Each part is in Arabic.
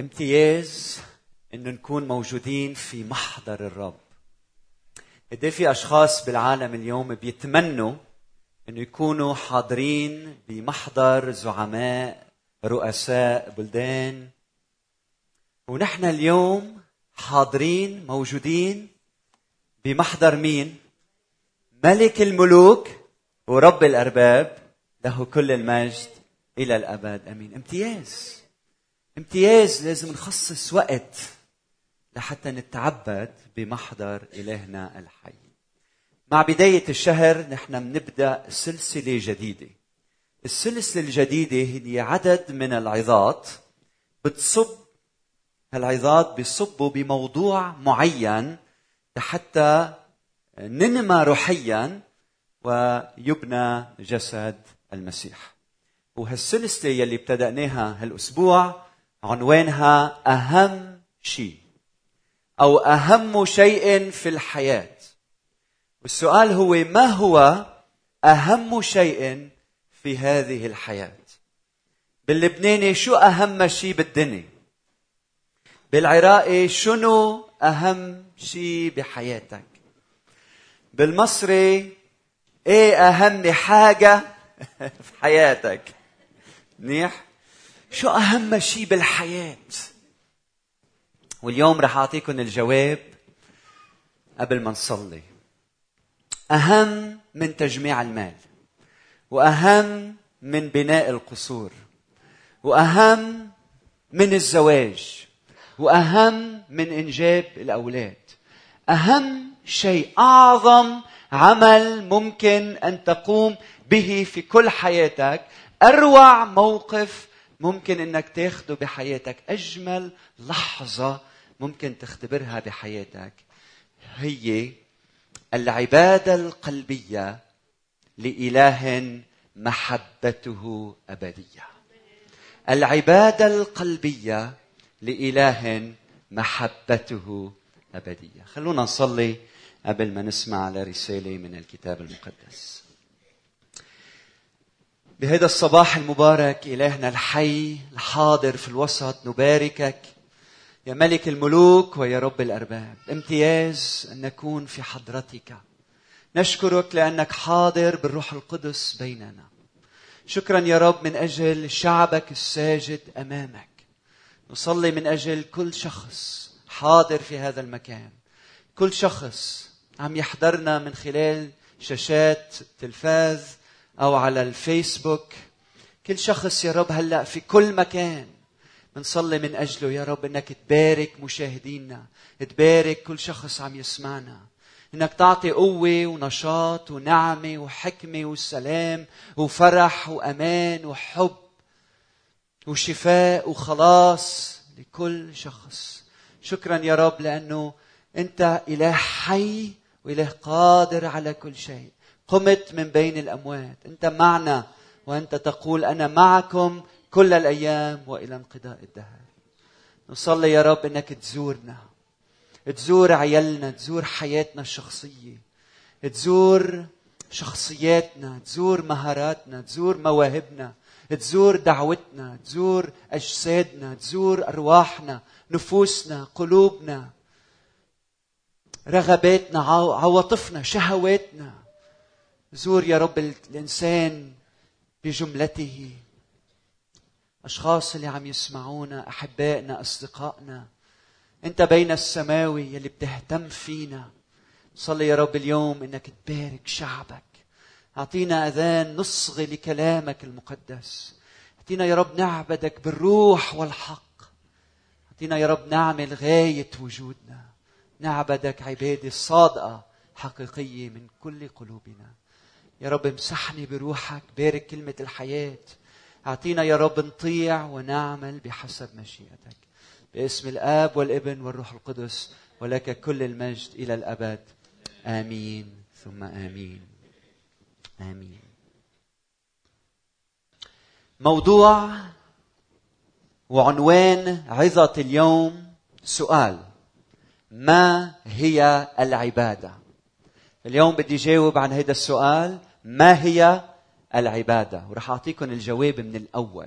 امتياز إنه نكون موجودين في محضر الرب. قد في أشخاص بالعالم اليوم بيتمنوا إنه يكونوا حاضرين بمحضر زعماء رؤساء بلدان. ونحن اليوم حاضرين موجودين بمحضر مين؟ ملك الملوك ورب الأرباب له كل المجد إلى الأبد. أمين. امتياز. امتياز لازم نخصص وقت لحتى نتعبد بمحضر إلهنا الحي. مع بداية الشهر نحن بنبدأ سلسلة جديدة. السلسلة الجديدة هي عدد من العظات بتصب هالعظات بيصبوا بموضوع معين لحتى ننمى روحيا ويبنى جسد المسيح. وهالسلسلة يلي ابتدأناها هالأسبوع عنوانها أهم شيء أو أهم شيء في الحياة. والسؤال هو ما هو أهم شيء في هذه الحياة؟ باللبناني شو أهم شيء بالدنيا؟ بالعراقي شنو أهم شيء بحياتك؟ بالمصري إيه أهم حاجة في حياتك؟ منيح؟ شو أهم شيء بالحياة؟ واليوم رح اعطيكم الجواب قبل ما نصلي. أهم من تجميع المال وأهم من بناء القصور وأهم من الزواج وأهم من إنجاب الأولاد. أهم شيء أعظم عمل ممكن أن تقوم به في كل حياتك أروع موقف ممكن إنك تاخده بحياتك. أجمل لحظة ممكن تختبرها بحياتك هي العبادة القلبية لإله محبته أبدية. العبادة القلبية لإله محبته أبدية. خلونا نصلي قبل ما نسمع لرساله من الكتاب المقدس. بهذا الصباح المبارك إلهنا الحي الحاضر في الوسط نباركك. يا ملك الملوك ويا رب الأرباب امتياز أن نكون في حضرتك. نشكرك لأنك حاضر بالروح القدس بيننا. شكرا يا رب من أجل شعبك الساجد أمامك. نصلي من أجل كل شخص حاضر في هذا المكان. كل شخص عم يحضرنا من خلال شاشات تلفاز أو على الفيسبوك. كل شخص يا رب هلأ في كل مكان. بنصلي من أجله يا رب إنك تبارك مشاهدينا تبارك كل شخص عم يسمعنا. إنك تعطي قوة ونشاط ونعمة وحكمة وسلام وفرح وأمان وحب وشفاء وخلاص لكل شخص. شكرا يا رب لأنه أنت إله حي وإله قادر على كل شيء. قمت من بين الأموات. أنت معنا وأنت تقول أنا معكم كل الأيام وإلى انقضاء الدهر. نصلي يا رب إنك تزورنا. تزور عيالنا تزور حياتنا الشخصية. تزور شخصياتنا تزور مهاراتنا تزور مواهبنا. تزور دعوتنا تزور أجسادنا تزور أرواحنا نفوسنا قلوبنا رغباتنا عواطفنا شهواتنا. زور يا رب الإنسان بجملته. أشخاص اللي عم يسمعونا أحبائنا أصدقائنا. أنت بين السماوي يلي بتهتم فينا. صلي يا رب اليوم إنك تبارك شعبك. أعطينا أذان نصغي لكلامك المقدس. أعطينا يا رب نعبدك بالروح والحق. أعطينا يا رب نعمل غاية وجودنا. نعبدك عبادة صادقة حقيقية من كل قلوبنا. يا رب امسحني بروحك بارك كلمة الحياة. أعطينا يا رب نطيع ونعمل بحسب مشيئتك. باسم الآب والابن والروح القدس ولك كل المجد إلى الأبد. آمين. ثم آمين. آمين. موضوع وعنوان عظة اليوم. سؤال ما هي العبادة؟ اليوم بدي جاوب عن هذا السؤال. ما هي العبادة؟ ورح اعطيكم الجواب من الأول.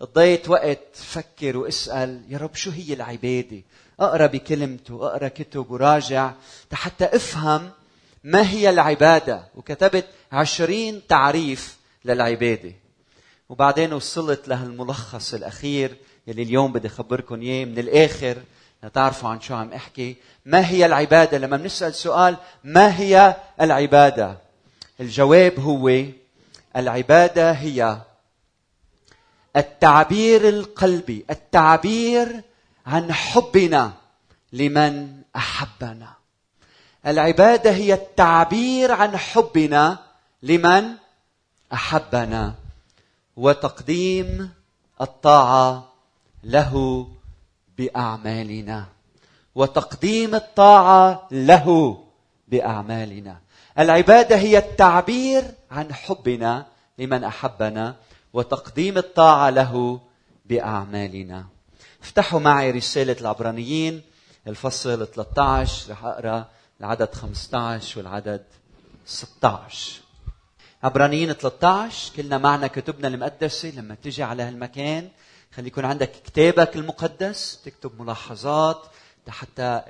قضيت وقت فكر واسأل يا رب شو هي العبادة؟ أقرأ بكلمته أقرأ كتب وراجع حتى أفهم ما هي العبادة. وكتبت عشرين تعريف للعبادة. وبعدين وصلت لهالملخص الأخير يلي اليوم بدي اخبركم إياه. من الآخر لتعرفوا عن شو عم أحكي. ما هي العبادة؟ لما بنسأل سؤال ما هي العبادة؟ الجواب هو العبادة هي التعبير القلبي التعبير عن حبنا لمن أحبنا. العبادة هي التعبير عن حبنا لمن أحبنا وتقديم الطاعة له بأعمالنا وتقديم الطاعة له بأعمالنا. العبادة هي التعبير عن حبنا لمن أحبنا وتقديم الطاعة له بأعمالنا. افتحوا معي رسالة العبرانيين الفصل 13 رح أقرأ العدد 15 والعدد 16 عبرانيين 13 كلنا معنا كتبنا المقدسة لما تجي على هالمكان. خلي يكون عندك كتابك المقدس تكتب ملاحظات حتى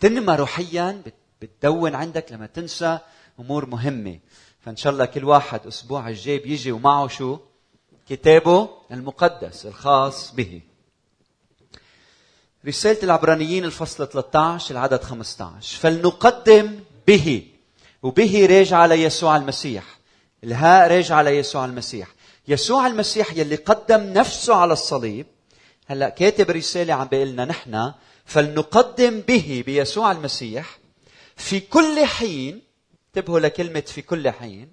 تنمى روحيا بتدون عندك لما تنسى أمور مهمة. فإن شاء الله كل واحد أسبوع الجاي بيجي ومعه شو؟ كتابه المقدس الخاص به. رسالة العبرانيين الفصل 13 العدد 15 فلنقدم به. وبه راجع على يسوع المسيح. الهاء راجع على يسوع المسيح. يسوع المسيح يلي قدم نفسه على الصليب. هلأ كاتب رسالة عم بيقول لنا نحن فلنقدم به بيسوع المسيح. في كل حين انتبهوا لكلمة في كل حين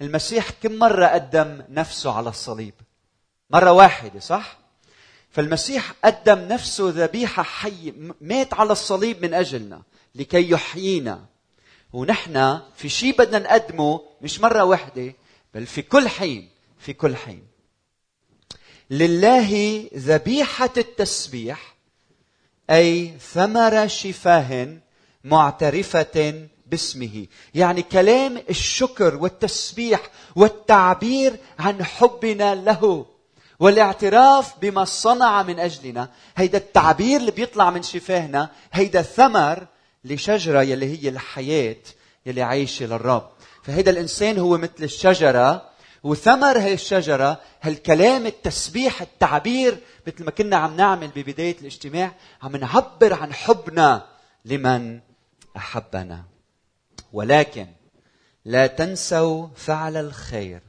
المسيح كم مرة قدم نفسه على الصليب؟ مرة واحدة صح؟ فالمسيح قدم نفسه ذبيحة حية مات على الصليب من أجلنا لكي يحيينا. ونحن في شيء بدنا نقدمه مش مرة واحدة بل في كل حين في كل حين. لله ذبيحة التسبيح أي ثمر شفاه معترفة باسمه. يعني كلام الشكر والتسبيح والتعبير عن حبنا له والاعتراف بما صنع من أجلنا. هيدا التعبير اللي بيطلع من شفاهنا هيدا ثمر لشجرة يلي هي الحياة يلي عايشة للرب. فهيدا الإنسان هو مثل الشجرة وثمر هي الشجرة هالكلام التسبيح التعبير مثل ما كنا عم نعمل ببداية الاجتماع عم نعبر عن حبنا لمن أحبنا. ولكن لا تنسوا فعل الخير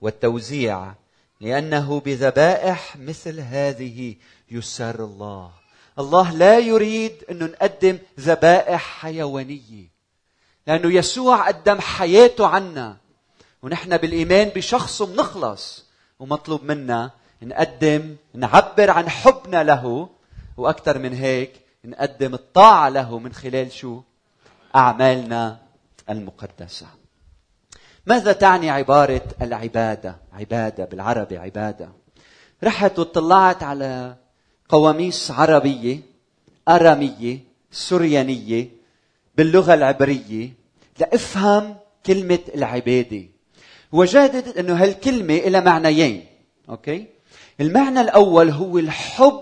والتوزيع لأنه بذبائح مثل هذه يسر الله. الله لا يريد انه نقدم ذبائح حيوانية. لأنه يسوع قدم حياته عنا. ونحن بالإيمان بشخصه بنخلص ومطلوب منا نقدم نعبر عن حبنا له. وأكثر من هيك نقدم الطاعة له من خلال شو؟ أعمالنا المقدسة ماذا تعني عبارة العبادة؟ عبادة بالعربي عبادة. رحت وطلعت على قواميس عربية أرامية سريانية باللغة العبرية لأفهم كلمة العبادة. وجدت أنه هالكلمة لها معنيين. أوكي؟ المعنى الأول هو الحب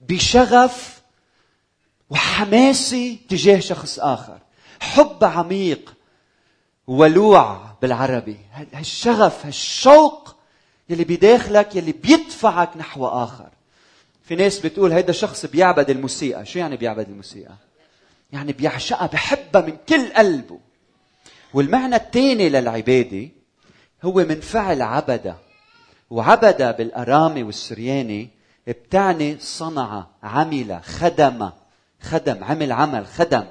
بشغف وحماسة تجاه شخص آخر. حب عميق ولوع بالعربي. هالشغف هالشوق يلي بداخلك يلي بيدفعك نحو آخر. في ناس بتقول هيدا شخص بيعبد الموسيقى. شو يعني بيعبد الموسيقى؟ يعني بيعشقها بحبها من كل قلبه. والمعنى الثاني للعبادة هو من فعل عبد. وعبد بالأرامي والسرياني بتعني صنع عمل خدم. خدم عمل عمل خدم.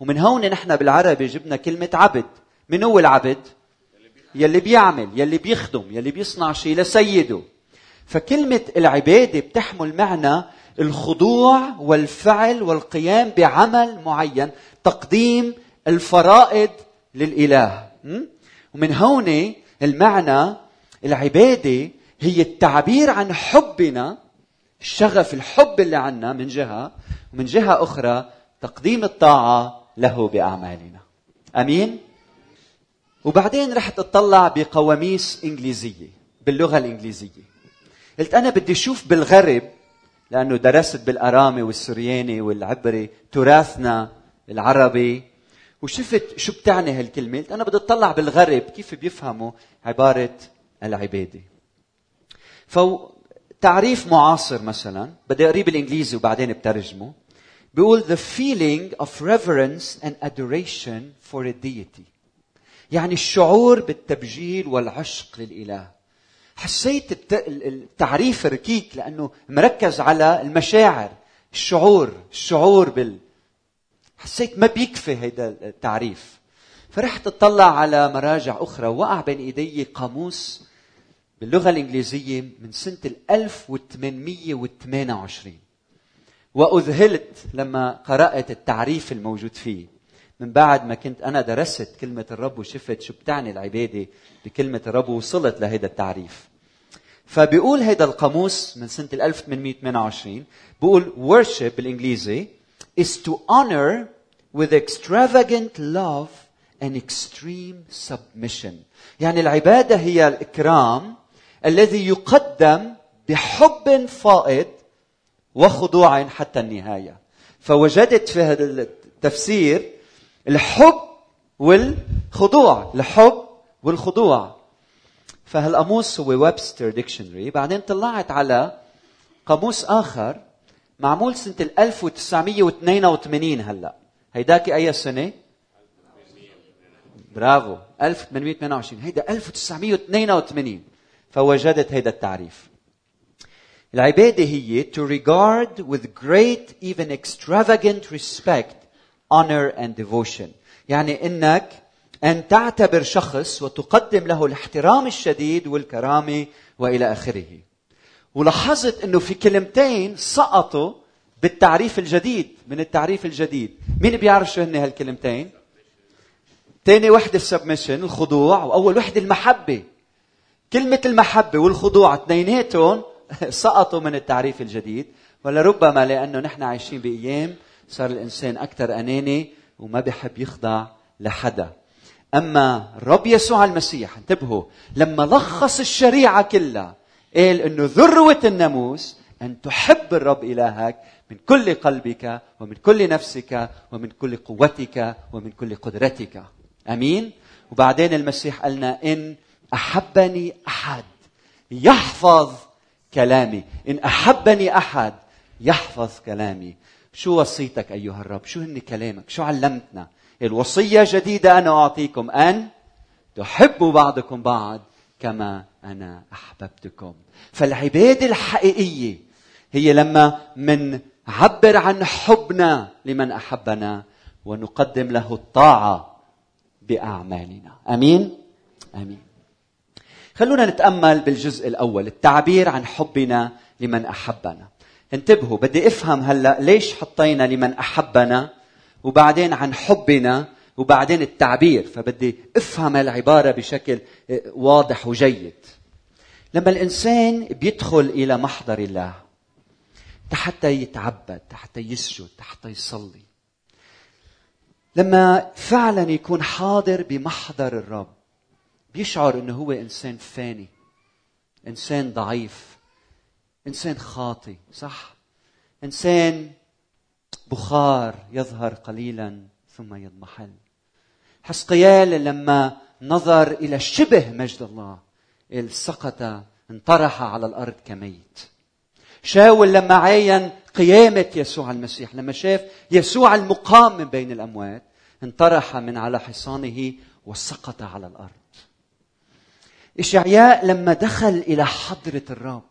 ومن هون نحن بالعربي جبنا كلمة عبد. من هو العبد يلي بيعمل يلي بيخدم يلي بيصنع شيء لسيده. فكلمة العبادة بتحمل معنى الخضوع والفعل والقيام بعمل معين تقديم الفرائض للإله. ومن هون المعنى العبادة هي التعبير عن حبنا الشغف الحب اللي عنا من جهة ومن جهة أخرى تقديم الطاعة له بأعمالنا. أمين؟ وبعدين رح تطلع بقواميس إنجليزية باللغة الإنجليزية. قلت أنا بدي أشوف بالغرب لأنه درست بالأرامي والسرياني والعبري تراثنا العربي. وشفت شو بتعني هالكلمة. قلت أنا بدي أطلع بالغرب كيف بيفهموا عبارة العبادة. فتعريف معاصر مثلا بدي أقريه بالإنجليزي وبعدين بترجمه. بيقول the feeling of reverence and adoration for a deity. يعني الشعور بالتبجيل والعشق للإله. حسيت التعريف ركيك لأنه مركز على المشاعر. الشعور الشعور بال. حسيت ما بيكفي هيدا التعريف. فرحت أطلع على مراجع أخرى. وقع بين إيدي قاموس باللغة الإنجليزية من سنة 1828 وأذهلت لما قرأت التعريف الموجود فيه. من بعد ما كنت أنا درست كلمة الرب وشفت شو بتعني العبادة بكلمة الرب ووصلت لهذا التعريف. فبيقول هذا القاموس من سنة 1828 بيقول worship بالإنجليزي is to honor with extravagant love and extreme submission. يعني العبادة هي الإكرام الذي يقدم بحب فائض وخضوع حتى النهاية. فوجدت في هذا التفسير الحب والخضوع الحب والخضوع. فهالقاموس هو ويبستر dictionary؟ بعدين طلعت على قاموس آخر معمول سنة 1982 هلأ. هيداك أي سنة؟ برافو 1828 هيدا 1982 فوجدت هيدا التعريف. العبادة هي to regard with great even extravagant respect honor and devotion. يعني إنك أن تعتبر شخص وتقدم له الاحترام الشديد والكرامه وإلى آخره. ولاحظت إنه في كلمتين سقطوا بالتعريف الجديد من التعريف الجديد. مين بيعرف شو هن هالكلمتين؟ ثاني وحدة السبمشن الخضوع وأول وحدة المحبة. كلمة المحبة والخضوع اثنيناتهم سقطوا من التعريف الجديد ولربما لأنه نحن عايشين بأيام صار الإنسان أكثر أناني وما بحب يخضع لحدا. أما الرب يسوع المسيح انتبهوا لما لخص الشريعة كلها قال إنه ذروة الناموس أن تحب الرب إلهك من كل قلبك ومن كل نفسك ومن كل قوتك ومن كل قدرتك. آمين؟ وبعدين المسيح قالنا إن أحبني أحد يحفظ كلامي. إن أحبني أحد يحفظ كلامي. شو وصيتك أيها الرب؟ شو هن كلامك؟ شو علمتنا؟ الوصية جديدة أنا أعطيكم أن تحبوا بعضكم بعض كما أنا أحببتكم. فالعبادة الحقيقية هي لما من عبر عن حبنا لمن أحبنا ونقدم له الطاعة بأعمالنا. آمين؟ آمين. خلونا نتأمل بالجزء الأول التعبير عن حبنا لمن أحبنا. انتبهوا بدي أفهم هلأ ليش حطينا لمن أحبنا وبعدين عن حبنا وبعدين التعبير فبدي أفهم العبارة بشكل آه، واضح وجيد. لما الإنسان بيدخل إلى محضر الله حتى يتعبد حتى يسجد حتى يصلي لما فعلا يكون حاضر بمحضر الرب بيشعر إنه هو إنسان فاني إنسان ضعيف إنسان خاطي صح؟ إنسان بخار يظهر قليلا ثم يضمحل. حسقيال لما نظر إلى شبه مجد الله سقط انطرح على الأرض كميت. شاول لما عاين قيامة يسوع المسيح لما شاف يسوع المقام من بين الأموات انطرح من على حصانه وسقط على الأرض. إشعياء لما دخل إلى حضرة الرب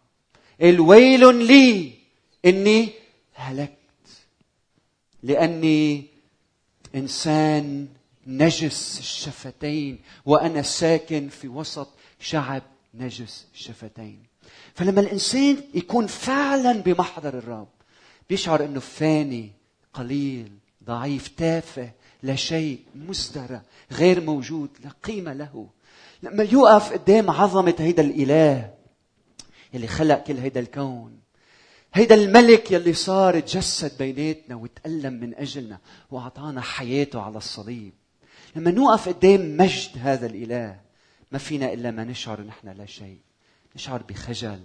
الويل لي إني هلكت لأني إنسان نجس الشفتين وأنا ساكن في وسط شعب نجس الشفتين. فلما الإنسان يكون فعلا بمحضر الرب بيشعر أنه فاني قليل ضعيف تافه لا شيء مزدرى غير موجود لا قيمة له. لما يوقف قدام عظمة هيدا الإله يلي خلق كل هيدا الكون هيدا الملك يلي صار تجسد بيناتنا وتألم من أجلنا وأعطانا حياته على الصليب. لما نوقف قدام مجد هذا الإله ما فينا إلا ما نشعر نحن لا شيء. نشعر بخجل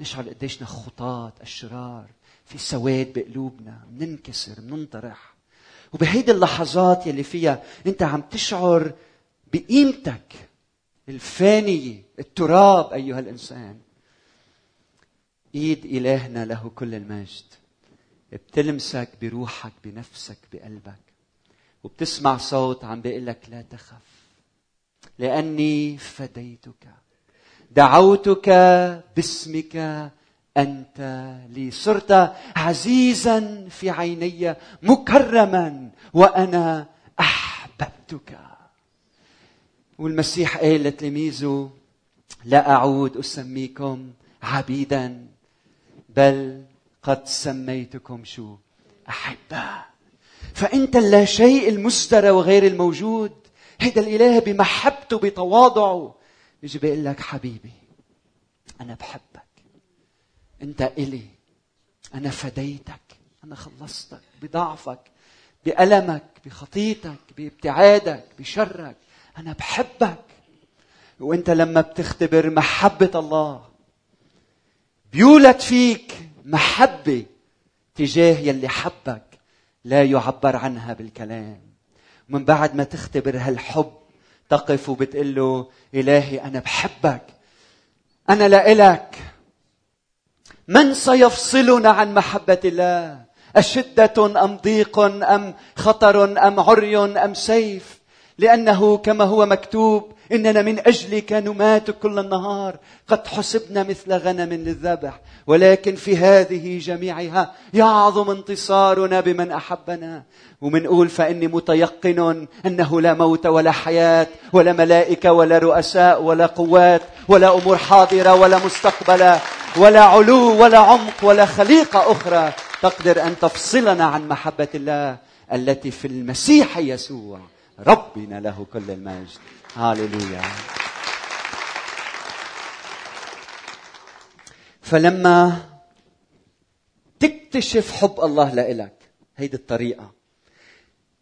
نشعر قديشنا خطاة أشرار في سواد بقلوبنا مننكسر مننطرح. وبهيدي اللحظات يلي فيها أنت عم تشعر بقيمتك. الفانية التراب أيها الإنسان. إيد إلهنا له كل المجد. بتلمسك بروحك بنفسك بقلبك. وبتسمع صوت عم بيقول لك لا تخف. لأني فديتك. دعوتك باسمك أنت لي. صرت عزيزا في عيني مكرما وأنا أحببتك. والمسيح قال لتلاميذه لا أعود أسميكم عبيدا بل قد سميتكم شو؟ أحبة. فأنت اللا شيء المزدرى وغير الموجود. هيدا الإله بمحبته بتواضعه. بيجي بيقول لك حبيبي أنا بحبك. أنت إلي أنا فديتك أنا خلصتك بضعفك بألمك بخطيتك بابتعادك بشرك. أنا بحبك. وأنت لما بتختبر محبة الله بيولد فيك محبة تجاه يلي حبك لا يعبر عنها بالكلام. ومن بعد ما تختبر هالحب تقف وبتقول له إلهي أنا بحبك. أنا لإلك. من سيفصلنا عن محبة الله؟ أشدة أم ضيق أم خطر أم عري أم سيف؟ لأنه كما هو مكتوب إننا من أجلك نمات كل النهار. قد حسبنا مثل غنم للذبح ولكن في هذه جميعها يعظم انتصارنا بمن أحبنا. ومنقول فإني متيقن أنه لا موت ولا حياة ولا ملائكة ولا رؤساء ولا قوات ولا أمور حاضرة ولا مستقبلة ولا علو ولا عمق ولا خليقة أخرى. تقدر أن تفصلنا عن محبة الله التي في المسيح يسوع. ربنا له كل المجد. هاليلويا فلما تكتشف حب الله لإلك هيدي الطريقة.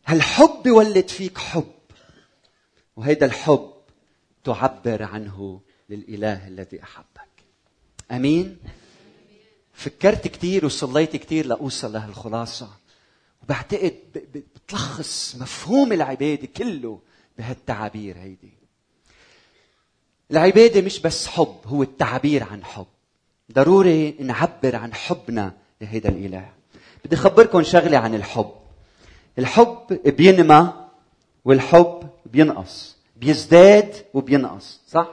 هالحب بيولد فيك حب وهيدا الحب تعبر عنه للإله الذي أحبك. أمين؟ فكرت كثير وصليت كثير لأوصل لهالخلاصة. وبعتقد بتلخص مفهوم العبادة كله بهالتعابير هيدي. العبادة مش بس حب هو التعبير عن حب. ضروري نعبر عن حبنا لهيدا الإله. بدي أخبركم شغلة عن الحب. الحب بينمى والحب بينقص. بيزداد وبينقص صح؟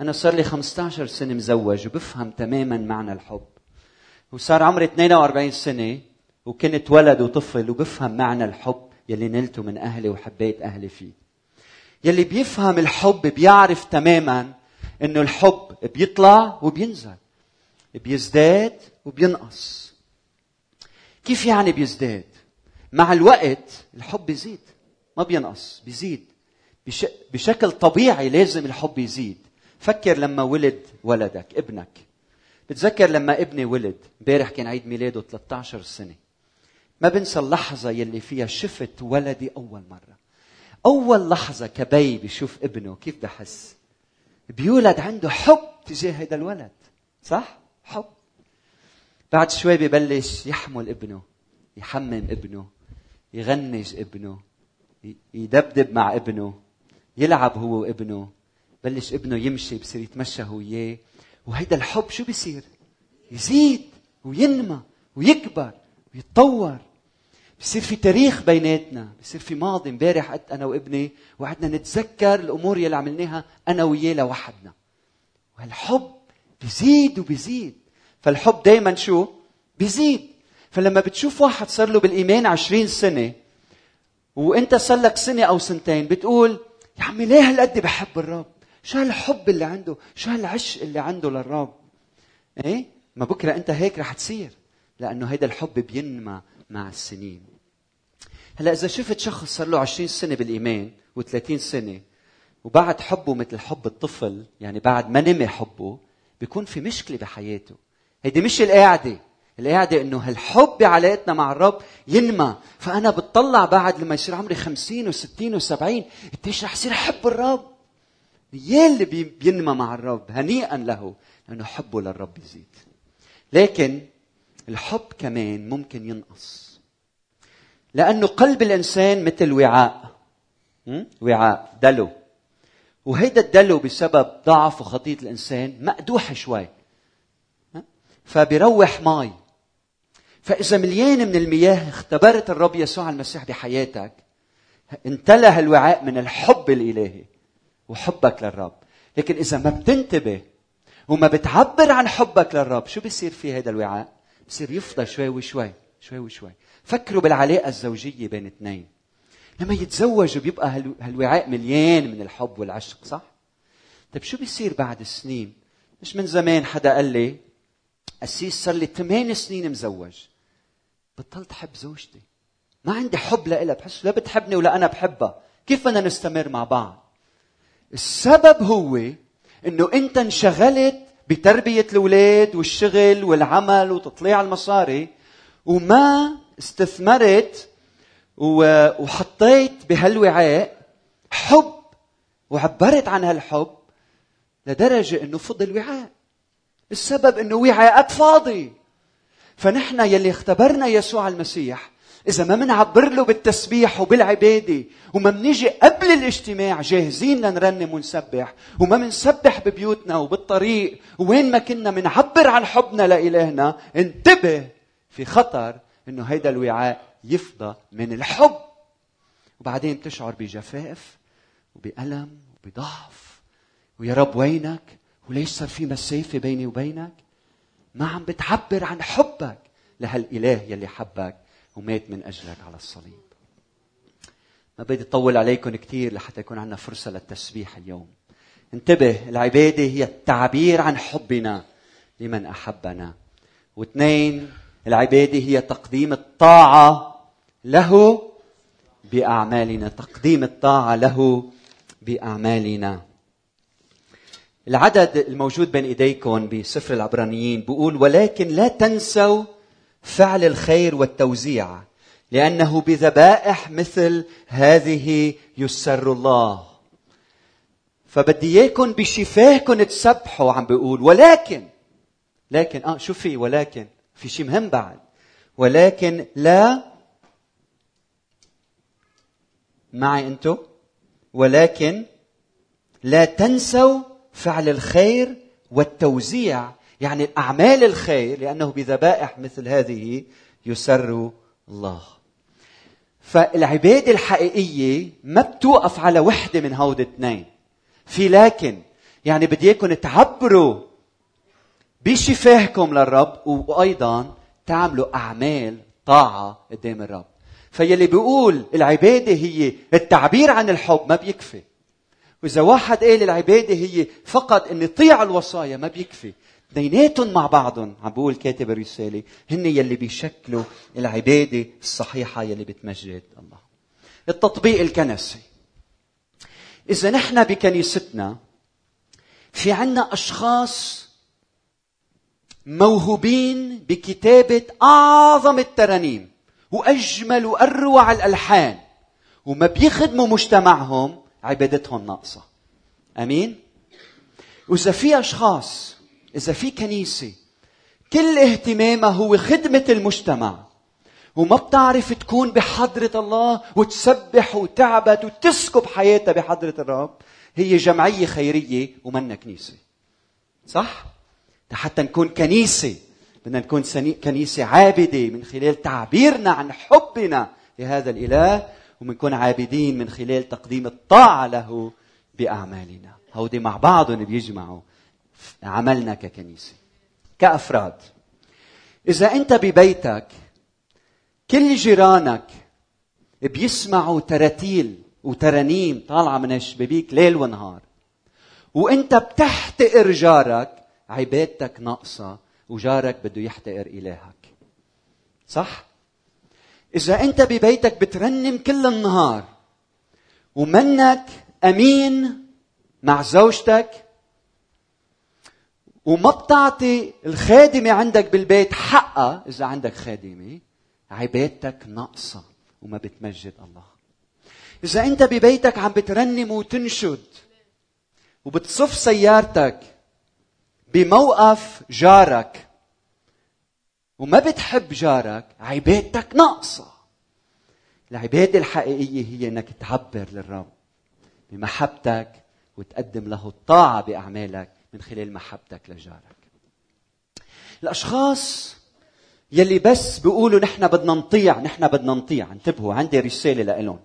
أنا صار لي 15 سنة مزوج وبفهم تماما معنى الحب. وصار عمري 42 سنة وكنت ولد وطفل وبفهم معنى الحب يلي نلته من أهلي وحبيت أهلي فيه. يلي بيفهم الحب بيعرف تماما إنه الحب بيطلع وبينزل بيزداد وبينقص. كيف يعني بيزداد؟ مع الوقت الحب بيزيد ما بينقص بيزيد. بش... بشكل طبيعي لازم الحب يزيد. فكر لما ولد ولدك ابنك. بتذكر لما ابني ولد امبارح كان عيد ميلاده 13 سنة. ما بنسى اللحظة يلي فيها شفت ولدي أول مرة. أول لحظة كبي بيشوف ابنه كيف بحس بيولد عنده حب تجاه هذا الولد صح؟ حب. بعد شوي ببلش يحمل ابنه يحمم ابنه يغنج ابنه يدبدب مع ابنه يلعب هو وابنه. بلش ابنه يمشي بصير يتمشى هو وياه. وهيدا الحب شو بيصير؟ يزيد وينمى ويكبر ويتطور. بصير في تاريخ بيناتنا بصير في ماضي امبارح قد أنا وابني وقعدنا نتذكر الأمور يلي عملناها أنا وياه لوحدنا. وهالحب بيزيد وبيزيد فالحب دايما شو؟ بيزيد فلما بتشوف واحد صار له بالإيمان عشرين سنة وإنت صار لك سنة أو سنتين بتقول يا عمي ليه هالقد بحب الرب؟ شو هالحب اللي عنده؟ شو هالعشق اللي عنده للرب؟ إيه؟ ما بكرة إنت هيك رح تصير لأنه هيدا الحب بينمى مع السنين. هلا إذا شفت شخص صار له 20 سنة بالإيمان و30 سنة وبعد حبه مثل حب الطفل يعني بعد ما نمي حبه بيكون في مشكلة بحياته. هيدي مش القاعده القاعدة إنه هالحب بعلاقتنا مع الرب ينمى. فأنا بتطلع بعد لما يصير عمري خمسين وستين وسبعين قديش رح صير احب الرب؟ يا اللي بينمى مع الرب هنيئا له انه حبه للرب يزيد. لكن الحب كمان ممكن ينقص. لأنه قلب الإنسان مثل وعاء. وعاء. دلو. وهيدا الدلو بسبب ضعف وخطية الإنسان مقدوح شوي. فبيروح مي. فإذا مليان من المياه اختبرت الرب يسوع المسيح بحياتك امتلأ الوعاء من الحب الإلهي وحبك للرب. لكن إذا ما بتنتبه وما بتعبر عن حبك للرب شو بيصير في هذا الوعاء؟ بصير يفضى شوي وشوي. شوي وشوي. فكروا بالعلاقة الزوجية بين اثنين. لما يتزوجوا بيبقى هالوعاء مليان من الحب والعشق صح؟ طيب شو بيصير بعد سنين؟ مش من زمان حدا قال لي قسيس صار لي ثمان سنين مزوج. بطلت أحب زوجتي. ما عندي حب لها بحس لا بتحبني ولا أنا بحبها. كيف بدنا نستمر مع بعض؟ السبب هو إنه أنت انشغلت بتربية الأولاد والشغل والعمل وتطليع المصاري وما استثمرت وحطيت بهالوعاء حب وعبرت عن هالحب لدرجة إنه فضل وعاء السبب إنه وعاءك فاضي. فنحن يلي اختبرنا يسوع المسيح إذا ما منعبر له بالتسبيح وبالعبادة وما منيجي قبل الاجتماع جاهزين لنرنم ونسبح وما منسبح ببيوتنا وبالطريق وين ما كنا منعبر عن حبنا لإلهنا انتبه في خطر إنه هيدا الوعاء يفضى من الحب. وبعدين بتشعر بجفاف وبألم وبضعف. ويا رب وينك؟ وليش صار في مسافة بيني وبينك؟ ما عم بتعبر عن حبك لهالإله يلي حبك ومات من أجلك على الصليب. ما بدي أطول عليكم كثير لحتى يكون عندنا فرصة للتسبيح اليوم. انتبه العبادة هي التعبير عن حبنا لمن أحبنا. واثنين العبادة هي تقديم الطاعة له بأعمالنا تقديم الطاعة له بأعمالنا. العدد الموجود بين إيديكم بسفر العبرانيين بيقول ولكن لا تنسوا فعل الخير والتوزيع لأنه بذبائح مثل هذه يسر الله. فبدي إياكم بشفاهكم تسبحوا عم بيقول ولكن لكن آه شو في؟ ولكن في شيء مهم بعد. ولكن لا معي أنتم ولكن لا تنسوا فعل الخير والتوزيع يعني أعمال الخير لأنه بذبائح مثل هذه يسر الله. فالعباده الحقيقية ما بتوقف على وحدة من هود اثنين. في لكن يعني بدي إياكم تعبروا بشفاهكم للرب وأيضا تعملوا أعمال طاعة قدام الرب. فيلي بيقول العبادة هي التعبير عن الحب ما بيكفي. وإذا واحد قال العبادة هي فقط اني طيع الوصايا ما بيكفي. اثنيناتهم مع بعضهم عم بقول كاتب الرسالة هن يلي بيشكلوا العبادة الصحيحة يلي بتمجد الله. التطبيق الكنسي. إذا نحن بكنيستنا في عنا أشخاص موهوبين بكتابة أعظم الترانيم وأجمل وأروع الألحان وما بيخدموا مجتمعهم عبادتهم ناقصة أمين؟ وإذا في أشخاص إذا في كنيسة كل اهتمامها هو خدمة المجتمع وما بتعرف تكون بحضرة الله وتسبح وتعبد وتسكب حياتها بحضرة الرب هي جمعية خيرية ومنا كنيسة صح؟ حتى نكون كنيسة. بدنا نكون كنيسة عابدة من خلال تعبيرنا عن حبنا لهذا الإله وبنكون عابدين من خلال تقديم الطاعة له بأعمالنا. هودي مع بعضهم بيجمعوا عملنا ككنيسة. كأفراد. إذا أنت ببيتك كل جيرانك بيسمعوا تراتيل وترانيم طالعة من الشبابيك ليل ونهار وأنت بتحتقر جارك عبادتك ناقصة وجارك بده يحتقر إلهك صح؟ إذا أنت ببيتك بترنم كل النهار ومنك أمين مع زوجتك وما بتعطي الخادمة عندك بالبيت حقها إذا عندك خادمة عبادتك ناقصة وما بتمجد الله إذا أنت ببيتك عم بترنم وتنشد وبتصف سيارتك بموقف جارك. وما بتحب جارك عبادتك ناقصة. العبادة الحقيقية هي إنك تعبر للرب بمحبتك وتقدم له الطاعة بأعمالك من خلال محبتك لجارك. الأشخاص يلي بس بيقولوا نحن بدنا نطيع نحن بدنا نطيع. انتبهوا عندي رسالة لإلهم.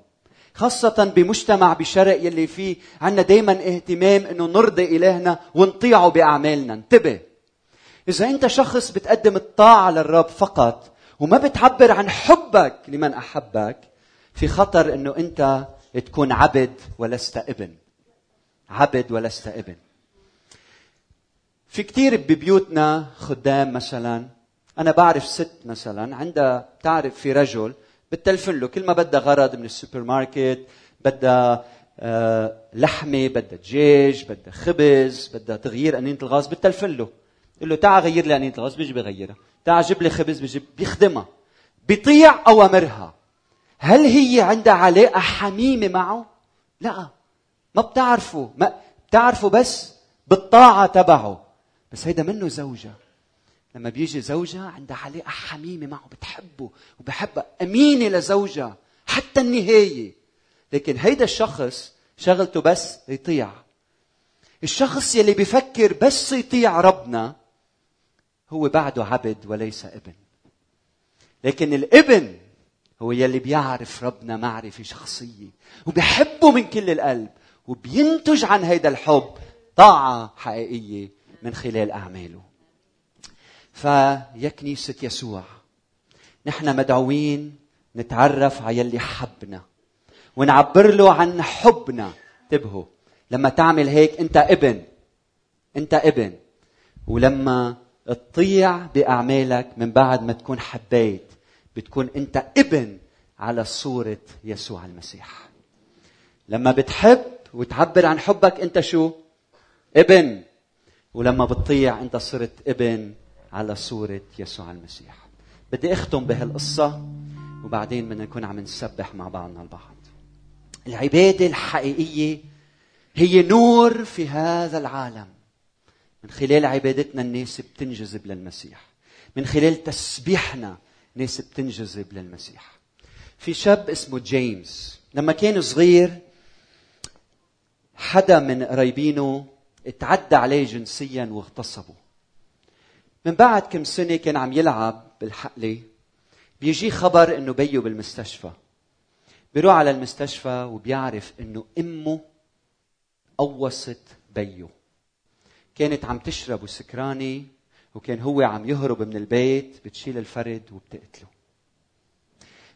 خاصة بمجتمع بشرق يلي فيه عنا دايما اهتمام إنه نرضي إلهنا ونطيعه بأعمالنا. انتبه. إذا أنت شخص بتقدم الطاعة للرب فقط وما بتعبر عن حبك لمن أحبك في خطر إنه أنت تكون عبد ولست ابن. عبد ولست ابن. في كثير ببيوتنا خدام مثلا أنا بعرف ست مثلا عندها بتعرف في رجل بتلفن له. كل ما بدها غرض من السوبر ماركت بدها آه، لحمة بدها دجاج بدها خبز بدها تغيير انينه الغاز بتلفن له. يقول له تعال غير لي انينه الغاز بيجي بغيرها. تعال جيب لي خبز بيجي بيخدمها. بيطيع أوامرها. هل هي عندها علاقة حميمة معه؟ لا. ما بتعرفه. ما بتعرفه بس بالطاعة تبعه. بس هيدا منه زوجة. لما بيجي زوجها عندها علاقة حميمة معه بتحبه وبحبها أمينة لزوجها حتى النهاية. لكن هيدا الشخص شغلته بس يطيع. الشخص يلي بيفكر بس يطيع ربنا هو بعده عبد وليس ابن. لكن الابن هو يلي بيعرف ربنا معرفة شخصية وبيحبه من كل القلب وبينتج عن هيدا الحب طاعة حقيقية من خلال أعماله. فيا كنيسة يسوع. نحن مدعوين نتعرف على يلي حبنا. ونعبر له عن حبنا. انتبهوا. لما تعمل هيك انت ابن. انت ابن. ولما تطيع بأعمالك من بعد ما تكون حبيت بتكون انت ابن على صورة يسوع المسيح. لما بتحب وتعبر عن حبك انت شو؟ ابن. ولما بتطيع انت صرت ابن على صورة يسوع المسيح. بدي أختم بهالقصة وبعدين بدنا نكون عم نسبح مع بعضنا البعض العبادة الحقيقية هي نور في هذا العالم. من خلال عبادتنا الناس بتنجذب للمسيح. من خلال تسبيحنا ناس بتنجذب للمسيح. في شاب اسمه جيمس. لما كان صغير حدا من قرايبينه اتعدى عليه جنسيا واغتصبه من بعد كم سنة كان عم يلعب بالحقلة بيجي خبر إنه بيه بالمستشفى. بيروح على المستشفى وبيعرف إنه إمه قوصت بيه كانت عم تشرب وسكرانة وكان هو عم يهرب من البيت بتشيل الفرد وبتقتله.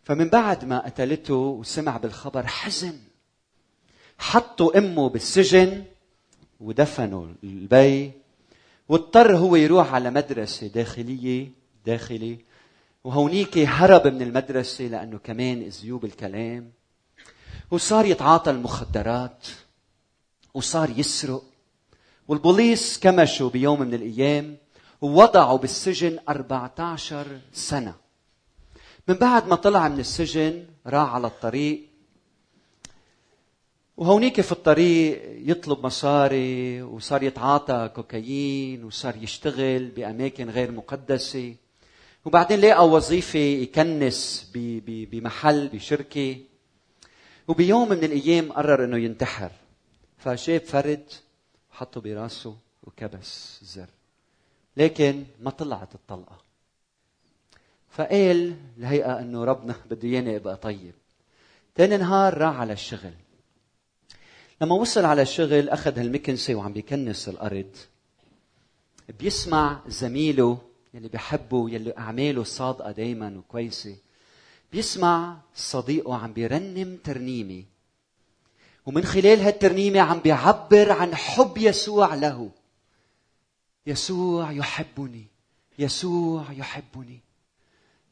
فمن بعد ما قتلته وسمع بالخبر حزن حطوا إمه بالسجن ودفنوا البي واضطر هو يروح على مدرسة داخلية داخلي. وهونيك هرب من المدرسة لأنه كمان إزيوب الكلام. وصار يتعاطى المخدرات وصار يسرق. والبوليس كمشوا بيوم من الأيام ووضعوا بالسجن 14 سنة. من بعد ما طلع من السجن راح على الطريق وهونيك في الطريق يطلب مصاري وصار يتعاطى كوكايين وصار يشتغل بأماكن غير مقدسة. وبعدين لقى وظيفة يكنس بمحل بشركة. وبيوم من الأيام قرر إنه ينتحر. فشاف فرد حطه براسه وكبس الزر لكن ما طلعت الطلقة. فقال الهيئة إنه ربنا بده إياني أبقى طيب. تاني نهار راح على الشغل. لما وصل على الشغل أخذ هالمكنسة وعم بيكنس الأرض. بيسمع زميله يلي بحبه يلي أعماله صادقة دائما وكويسة. بيسمع صديقه عم بيرنم ترنيمة. ومن خلال هالترنيمة عم بيعبر عن حب يسوع له. يسوع يحبني يسوع يحبني.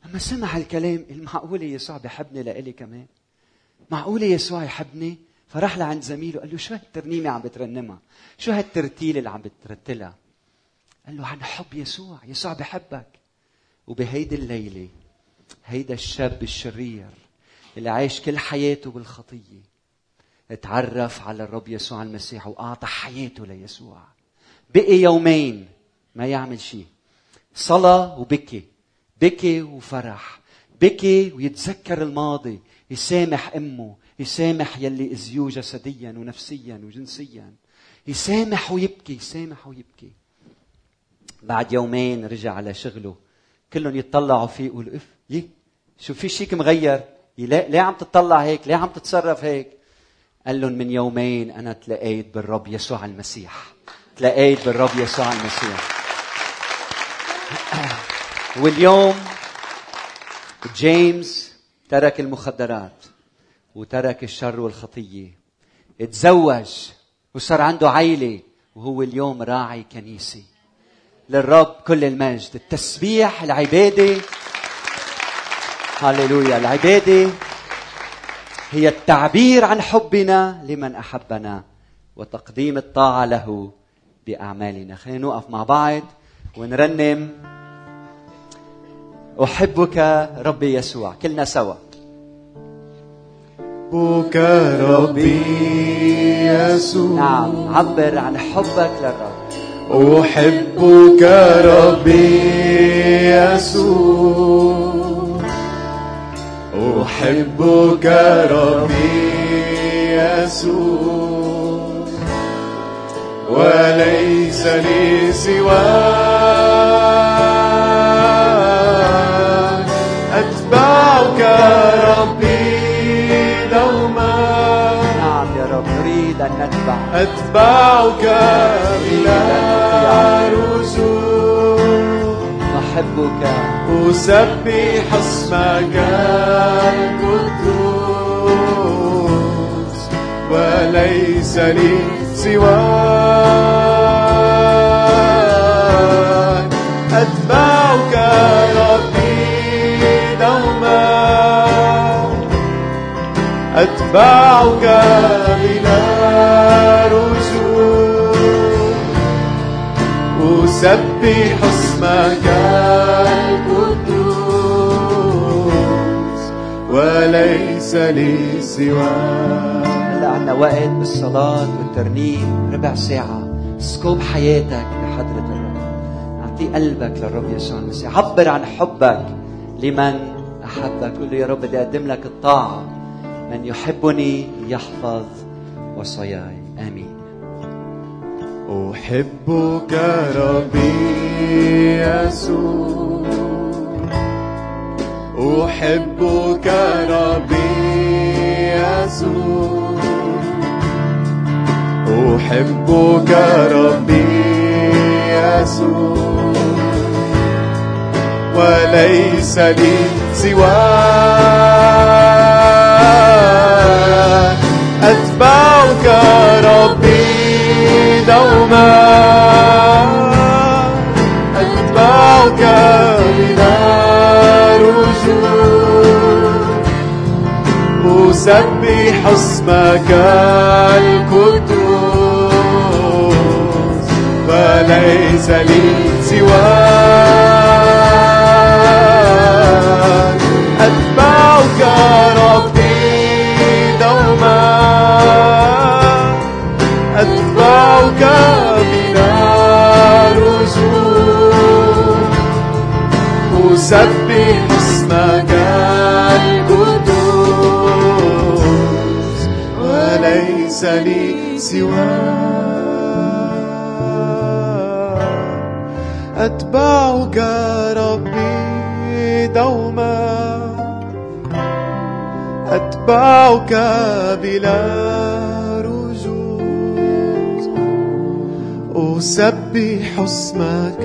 لما سمع الكلام المعقولة يسوع بحبني لإلي كمان. معقولة يسوع يحبني؟ فراح لعند زميله قال له شو هالترنيمة عم بترنمها؟ شو هالترتيله اللي عم بترتلها؟ قال له عن حب يسوع، يسوع بحبك. وبهيدي الليلة هيدا الشاب الشرير اللي عايش كل حياته بالخطية تعرف على الرب يسوع المسيح وأعطى حياته ليسوع. بقي يومين ما يعمل شيء صلى وبكي بكي وفرح بكي ويتذكر الماضي يسامح أمه يسامح يلي اذيوه جسديا ونفسيا وجنسيا. يسامح ويبكي يسامح ويبكي. بعد يومين رجع على شغله. كلهم يتطلعوا فيه يقولوا إف يي شو في شيك مغير؟ ليه عم تطلع هيك ليه عم تتصرف هيك. قال لهم من يومين أنا تلاقيت بالرب يسوع المسيح. تلاقيت بالرب يسوع المسيح. واليوم جيمس ترك المخدرات. وترك الشر والخطية. تزوج وصار عنده عيلة وهو اليوم راعي كنيسة. للرب كل المجد. التسبيح العبادة. هللويا. العبادة هي التعبير عن حبنا لمن أحبنا وتقديم الطاعة له بأعمالنا. خلينا نوقف مع بعض ونرنم. أحبك ربي يسوع. كلنا سوا. أحبك ربي يسوع. نعم عبر عن حبك للرب. أحبك ربي يسوع. أحبك ربي يسوع. وليس لي سواك أتبعك إلى رجوع نحبك أسبح اسمك القدوس وليس لي سواك. أتبعك أتبعك بلا رجوع أسبح اسمك القدوس وليس لي سواك هلا عنا وقت بالصلاة والترنيم ربع ساعة. سكوب حياتك بحضرة الرب. أعطي قلبك للرب يسوع المسيح. عبر عن حبك لمن أحبك. قل له يا رب بدي أقدم لك الطاعة. من يحبني يحفظ وصاياي. آمين. أحبك ربي يسوع. أحبك ربي يسوع. أحبك ربي يسوع. وليس لي سواك. أتبعك ربي دوما. أتبعك بلا رجوع. أسبح اسمك القدوس. وليس لي سواك أتبعك بلا رجوع. أسبح اسمك القدوس وليس لي سواك. أتبعك ربي دوما. أتبعك بلا أسبح اسمك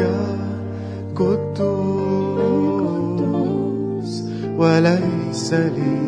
قدوس وليس لي